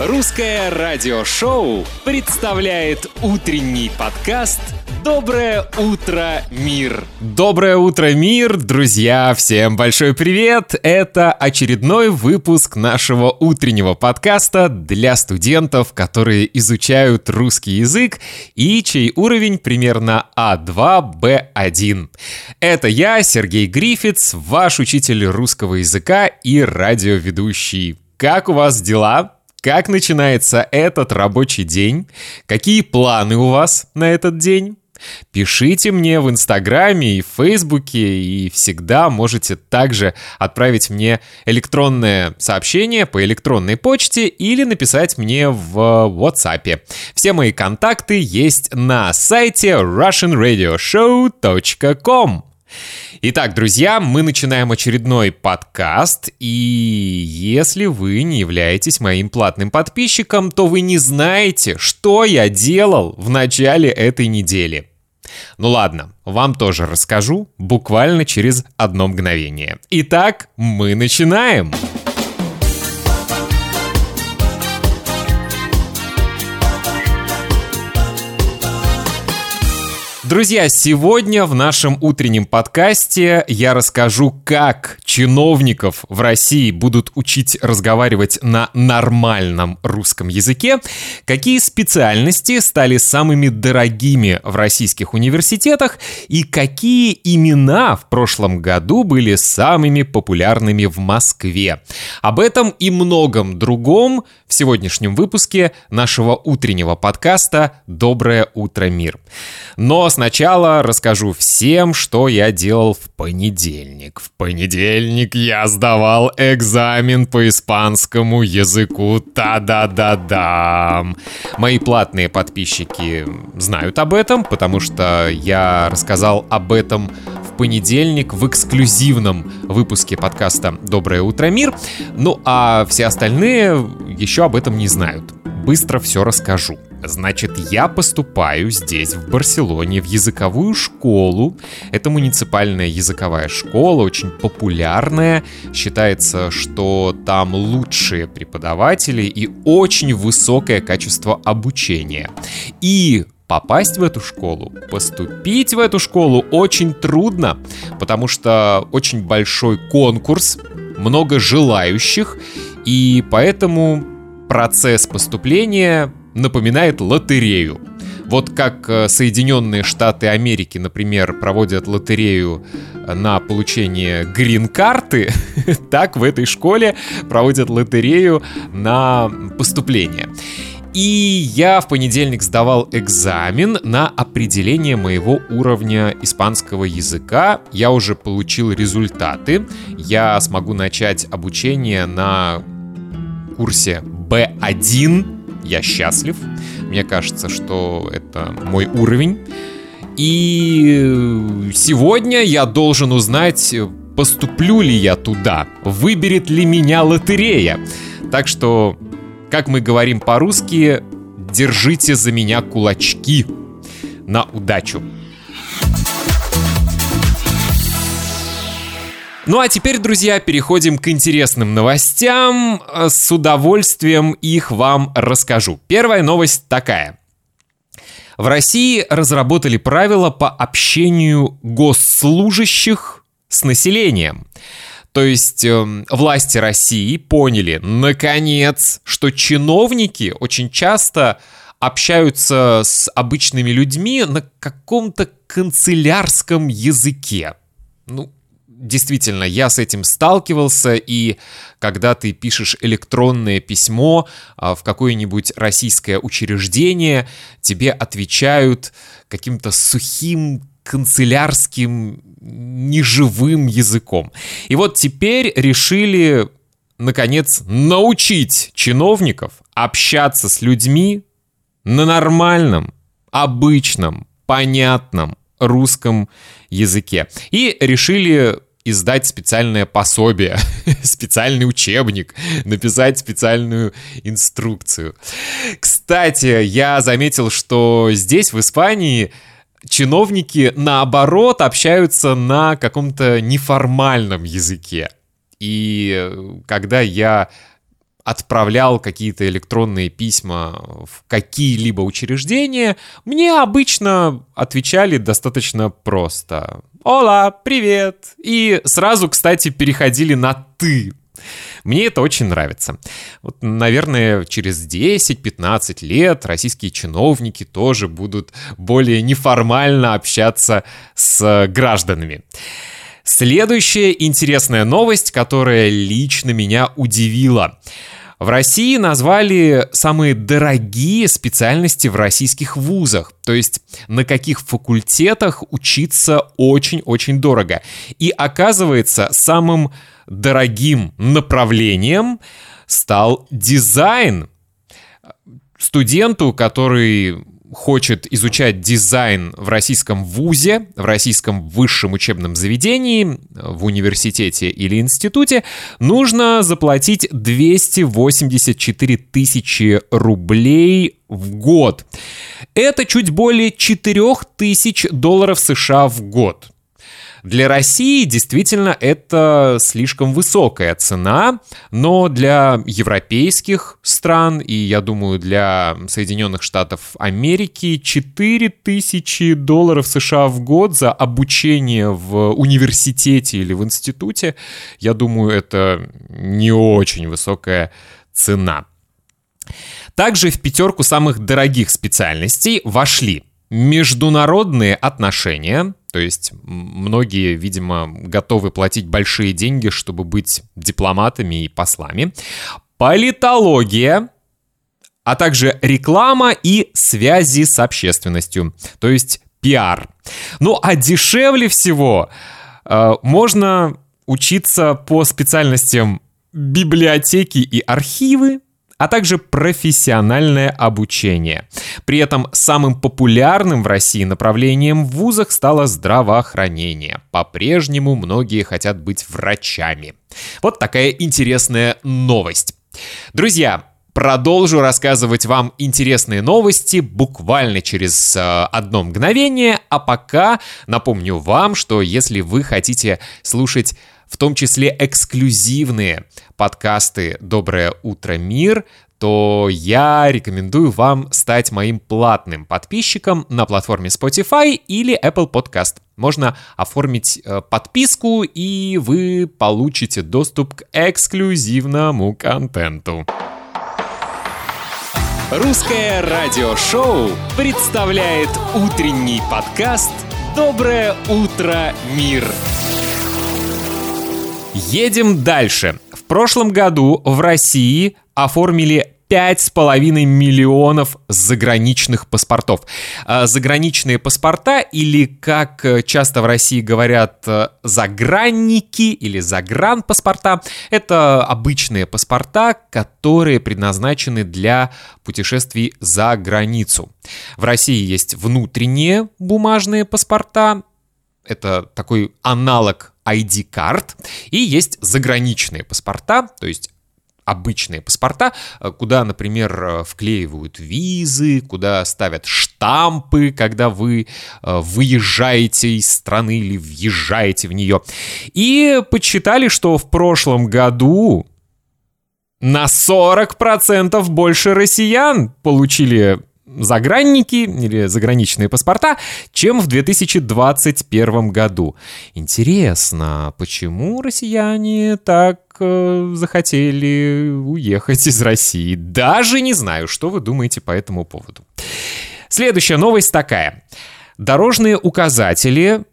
Русское радиошоу представляет утренний подкаст «Доброе утро, мир». Доброе утро, мир, друзья! Всем большой привет! Это очередной выпуск нашего утреннего подкаста для студентов, которые изучают русский язык и чей уровень примерно А2, Б1. Это я, Сергей Грифиц, ваш учитель русского языка и радиоведущий. Как у вас дела? Как начинается этот рабочий день? Какие планы у вас на этот день? Пишите мне в Инстаграме и Фейсбуке, и всегда можете также отправить мне электронное сообщение по электронной почте или написать мне в WhatsApp. Все мои контакты есть на сайте russianradioshow.com. Итак, друзья, мы начинаем очередной подкаст, и если вы не являетесь моим платным подписчиком, то вы не знаете, что я делал в начале этой недели. Ну ладно, вам тоже расскажу буквально через одно мгновение. Итак, мы начинаем! Начинаем! Друзья, сегодня в нашем утреннем подкасте я расскажу, как чиновников в России будут учить разговаривать на нормальном русском языке, какие специальности стали самыми дорогими в российских университетах и какие имена в прошлом году были самыми популярными в Москве. Об этом и многом другом в сегодняшнем выпуске нашего утреннего подкаста «Доброе утро, мир». Но сначала расскажу всем, что я делал в понедельник. В понедельник я сдавал экзамен по испанскому языку. Та-да-да-да. Мои платные подписчики знают об этом, потому что я рассказал об этом в понедельник в эксклюзивном выпуске подкаста «Доброе утро, мир». Ну а все остальные еще об этом не знают. Быстро все расскажу. Значит, я поступаю здесь, в Барселоне, в языковую школу. Это муниципальная языковая школа, очень популярная. Считается, что там лучшие преподаватели и очень высокое качество обучения. И попасть в эту школу, поступить в эту школу очень трудно, потому что очень большой конкурс, много желающих, и поэтому процесс поступления напоминает лотерею. Вот как э, Соединенные Штаты Америки, например, проводят лотерею на получение грин-карты, так в этой школе проводят лотерею на поступление. И я в понедельник сдавал экзамен на определение моего уровня испанского языка. Я уже получил результаты. Я смогу начать обучение на курсе B1 я счастлив. Мне кажется, что это мой уровень. И сегодня я должен узнать, поступлю ли я туда, выберет ли меня лотерея. Так что, как мы говорим по-русски, держите за меня кулачки на удачу. Ну а теперь, друзья, переходим к интересным новостям. С удовольствием их вам расскажу. Первая новость такая. В России разработали правила по общению госслужащих с населением. То есть э, власти России поняли, наконец, что чиновники очень часто общаются с обычными людьми на каком-то канцелярском языке. Ну, действительно, я с этим сталкивался, и когда ты пишешь электронное письмо а, в какое-нибудь российское учреждение, тебе отвечают каким-то сухим канцелярским неживым языком. И вот теперь решили, наконец, научить чиновников общаться с людьми на нормальном, обычном, понятном русском языке. И решили издать специальное пособие, специальный учебник, написать специальную инструкцию. Кстати, я заметил, что здесь, в Испании, чиновники, наоборот, общаются на каком-то неформальном языке. И когда я отправлял какие-то электронные письма в какие-либо учреждения, мне обычно отвечали достаточно просто. «Ола, привет!» И сразу, кстати, переходили на «ты». Мне это очень нравится. Вот, наверное, через 10-15 лет российские чиновники тоже будут более неформально общаться с гражданами. Следующая интересная новость, которая лично меня удивила. В России назвали самые дорогие специальности в российских вузах, то есть на каких факультетах учиться очень-очень дорого. И оказывается, самым дорогим направлением стал дизайн. Студенту, который хочет изучать дизайн в российском вузе, в российском высшем учебном заведении, в университете или институте, нужно заплатить 284 тысячи рублей в год. Это чуть более 4 тысяч долларов США в год. Для России действительно это слишком высокая цена, но для европейских стран и, я думаю, для Соединенных Штатов Америки 4000 долларов США в год за обучение в университете или в институте, я думаю, это не очень высокая цена. Также в пятерку самых дорогих специальностей вошли международные отношения, то есть многие, видимо, готовы платить большие деньги, чтобы быть дипломатами и послами. Политология, а также реклама и связи с общественностью, то есть пиар. Ну а дешевле всего э, можно учиться по специальностям библиотеки и архивы, а также профессиональное обучение. При этом самым популярным в России направлением в вузах стало здравоохранение. По-прежнему многие хотят быть врачами. Вот такая интересная новость. Друзья, Продолжу рассказывать вам интересные новости буквально через э, одно мгновение, а пока напомню вам, что если вы хотите слушать в том числе эксклюзивные подкасты «Доброе утро, мир», то я рекомендую вам стать моим платным подписчиком на платформе Spotify или Apple Podcast. Можно оформить э, подписку, и вы получите доступ к эксклюзивному контенту. Русское радиошоу представляет утренний подкаст «Доброе утро, мир». Едем дальше. В прошлом году в России оформили 5,5 миллионов заграничных паспортов. А, заграничные паспорта, или как э, часто в России говорят, э, загранники или загранпаспорта, это обычные паспорта, которые предназначены для путешествий за границу. В России есть внутренние бумажные паспорта, это такой аналог ID-карт, и есть заграничные паспорта, то есть обычные паспорта, э, куда, например, э, вклеивают визы, куда ставят штампы, когда вы э, выезжаете из страны или въезжаете в нее. И подсчитали, что в прошлом году на 40% больше россиян получили загранники или заграничные паспорта, чем в 2021 году. Интересно, почему россияне так э, захотели уехать из России? Даже не знаю, что вы думаете по этому поводу. Следующая новость такая. Дорожные указатели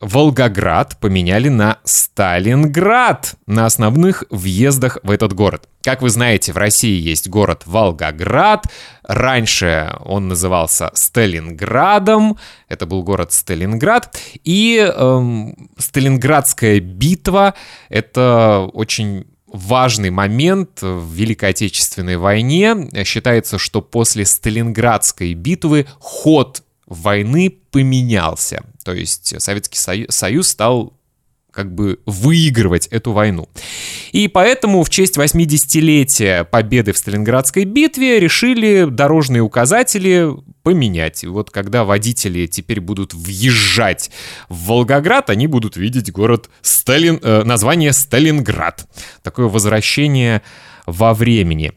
Волгоград поменяли на Сталинград на основных въездах в этот город. Как вы знаете, в России есть город Волгоград. Раньше он назывался Сталинградом. Это был город Сталинград. И эм, Сталинградская битва — это очень важный момент в Великой Отечественной войне. Считается, что после Сталинградской битвы ход войны поменялся. То есть Советский Союз стал как бы выигрывать эту войну. И поэтому в честь 80-летия победы в Сталинградской битве решили дорожные указатели поменять. Вот когда водители теперь будут въезжать в Волгоград, они будут видеть город Сталин, э, название Сталинград. Такое возвращение во времени.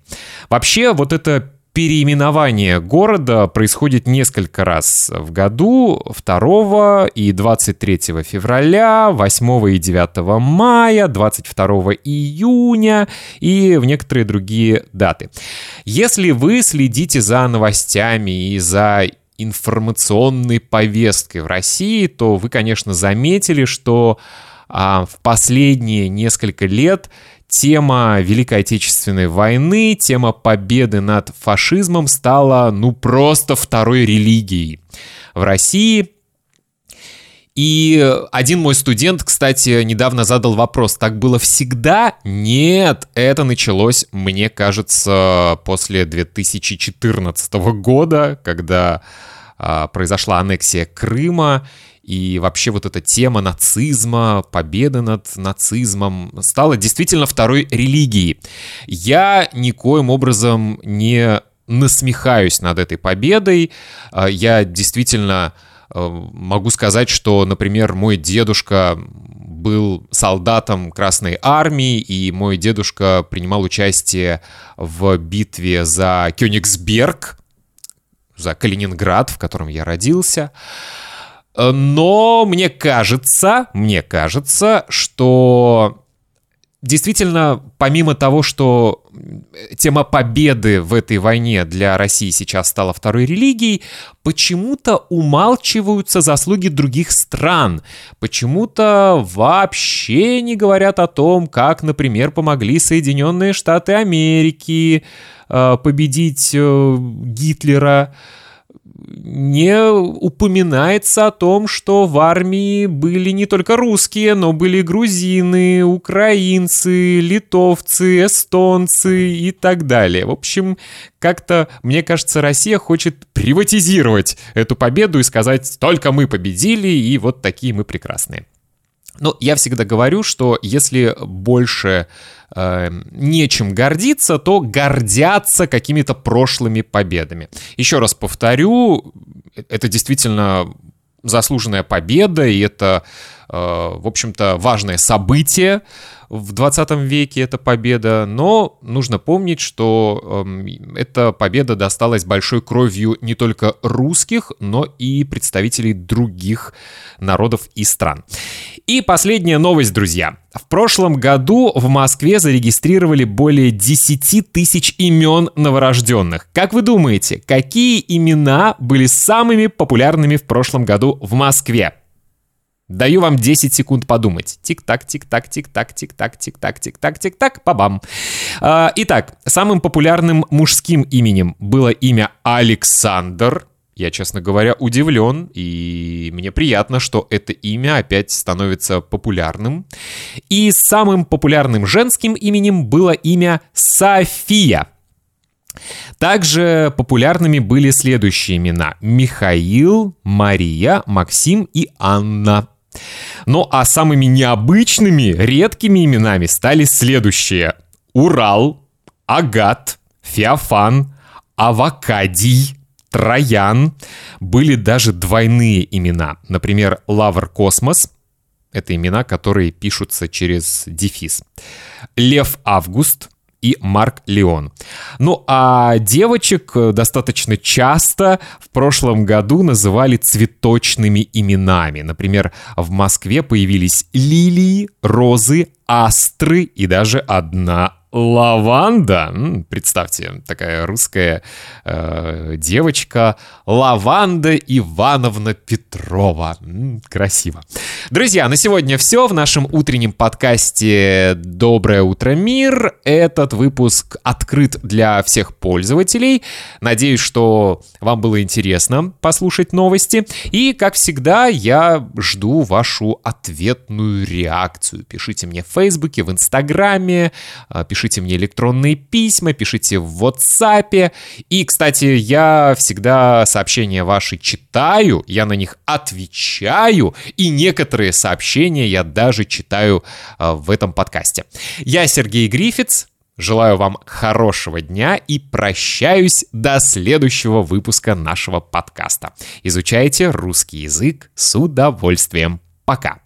Вообще, вот это переименование города происходит несколько раз в году, 2 и 23 февраля, 8 и 9 мая, 22 июня и в некоторые другие даты. Если вы следите за новостями и за информационной повесткой в России, то вы, конечно, заметили, что а, в последние несколько лет тема Великой Отечественной войны, тема победы над фашизмом стала, ну, просто второй религией в России. И один мой студент, кстати, недавно задал вопрос, так было всегда? Нет, это началось, мне кажется, после 2014 года, когда произошла аннексия Крыма, и вообще вот эта тема нацизма, победы над нацизмом стала действительно второй религией. Я никоим образом не насмехаюсь над этой победой. А, я действительно а, могу сказать, что, например, мой дедушка был солдатом Красной Армии, и мой дедушка принимал участие в битве за Кёнигсберг, за Калининград, в котором я родился. Э, но мне кажется, мне кажется, что действительно, помимо того, что тема победы в этой войне для России сейчас стала второй религией, почему-то умалчиваются заслуги других стран. Почему-то вообще не говорят о том, как, например, помогли Соединенные Штаты Америки э, победить э, Гитлера не упоминается о том, что в армии были не только русские, но были грузины, украинцы, литовцы, эстонцы и так далее. В общем, как-то, мне кажется, Россия хочет приватизировать эту победу и сказать, только мы победили, и вот такие мы прекрасные. Но я всегда говорю, что если больше э, нечем гордиться, то гордятся какими-то прошлыми победами. Еще раз повторю, это действительно заслуженная победа, и это, э, в общем-то, важное событие в 20 веке эта победа, но нужно помнить, что э, эта победа досталась большой кровью не только русских, но и представителей других народов и стран. И последняя новость, друзья. В прошлом году в Москве зарегистрировали более 10 тысяч имен новорожденных. Как вы думаете, какие имена были самыми популярными в прошлом году в Москве? Даю вам 10 секунд подумать. Тик-так, тик-так, тик-так, тик-так, тик-так, тик-так, тик-так, па-бам. А, итак, самым популярным мужским именем было имя Александр. Я, честно говоря, удивлен, и мне приятно, что это имя опять становится популярным. И самым популярным женским именем было имя София. Также популярными были следующие имена. Михаил, Мария, Максим и Анна. Ну а самыми необычными, редкими именами стали следующие. Урал, Агат, Феофан, Авакадий, Троян. Были даже двойные имена. Например, Лавр Космос. Это имена, которые пишутся через дефис. Лев Август, и Марк Леон. Ну а девочек э, достаточно часто в прошлом году называли цветочными именами. Например, в Москве появились лилии, розы, астры и даже одна Лаванда, представьте, такая русская э, девочка, Лаванда Ивановна Петрова. красиво. Друзья, на сегодня все в нашем утреннем подкасте «Доброе утро, мир». Этот выпуск открыт для всех пользователей. Надеюсь, что вам было интересно послушать новости. И, как всегда, я жду вашу ответную реакцию. Пишите мне в Фейсбуке, в Инстаграме, э, пишите пишите мне электронные письма, пишите в WhatsApp. И, кстати, я всегда сообщения ваши читаю, я на них отвечаю, и некоторые сообщения я даже читаю э, в этом подкасте. Я Сергей Грифиц. Желаю вам хорошего дня и прощаюсь до следующего выпуска нашего подкаста. Изучайте русский язык с удовольствием. Пока!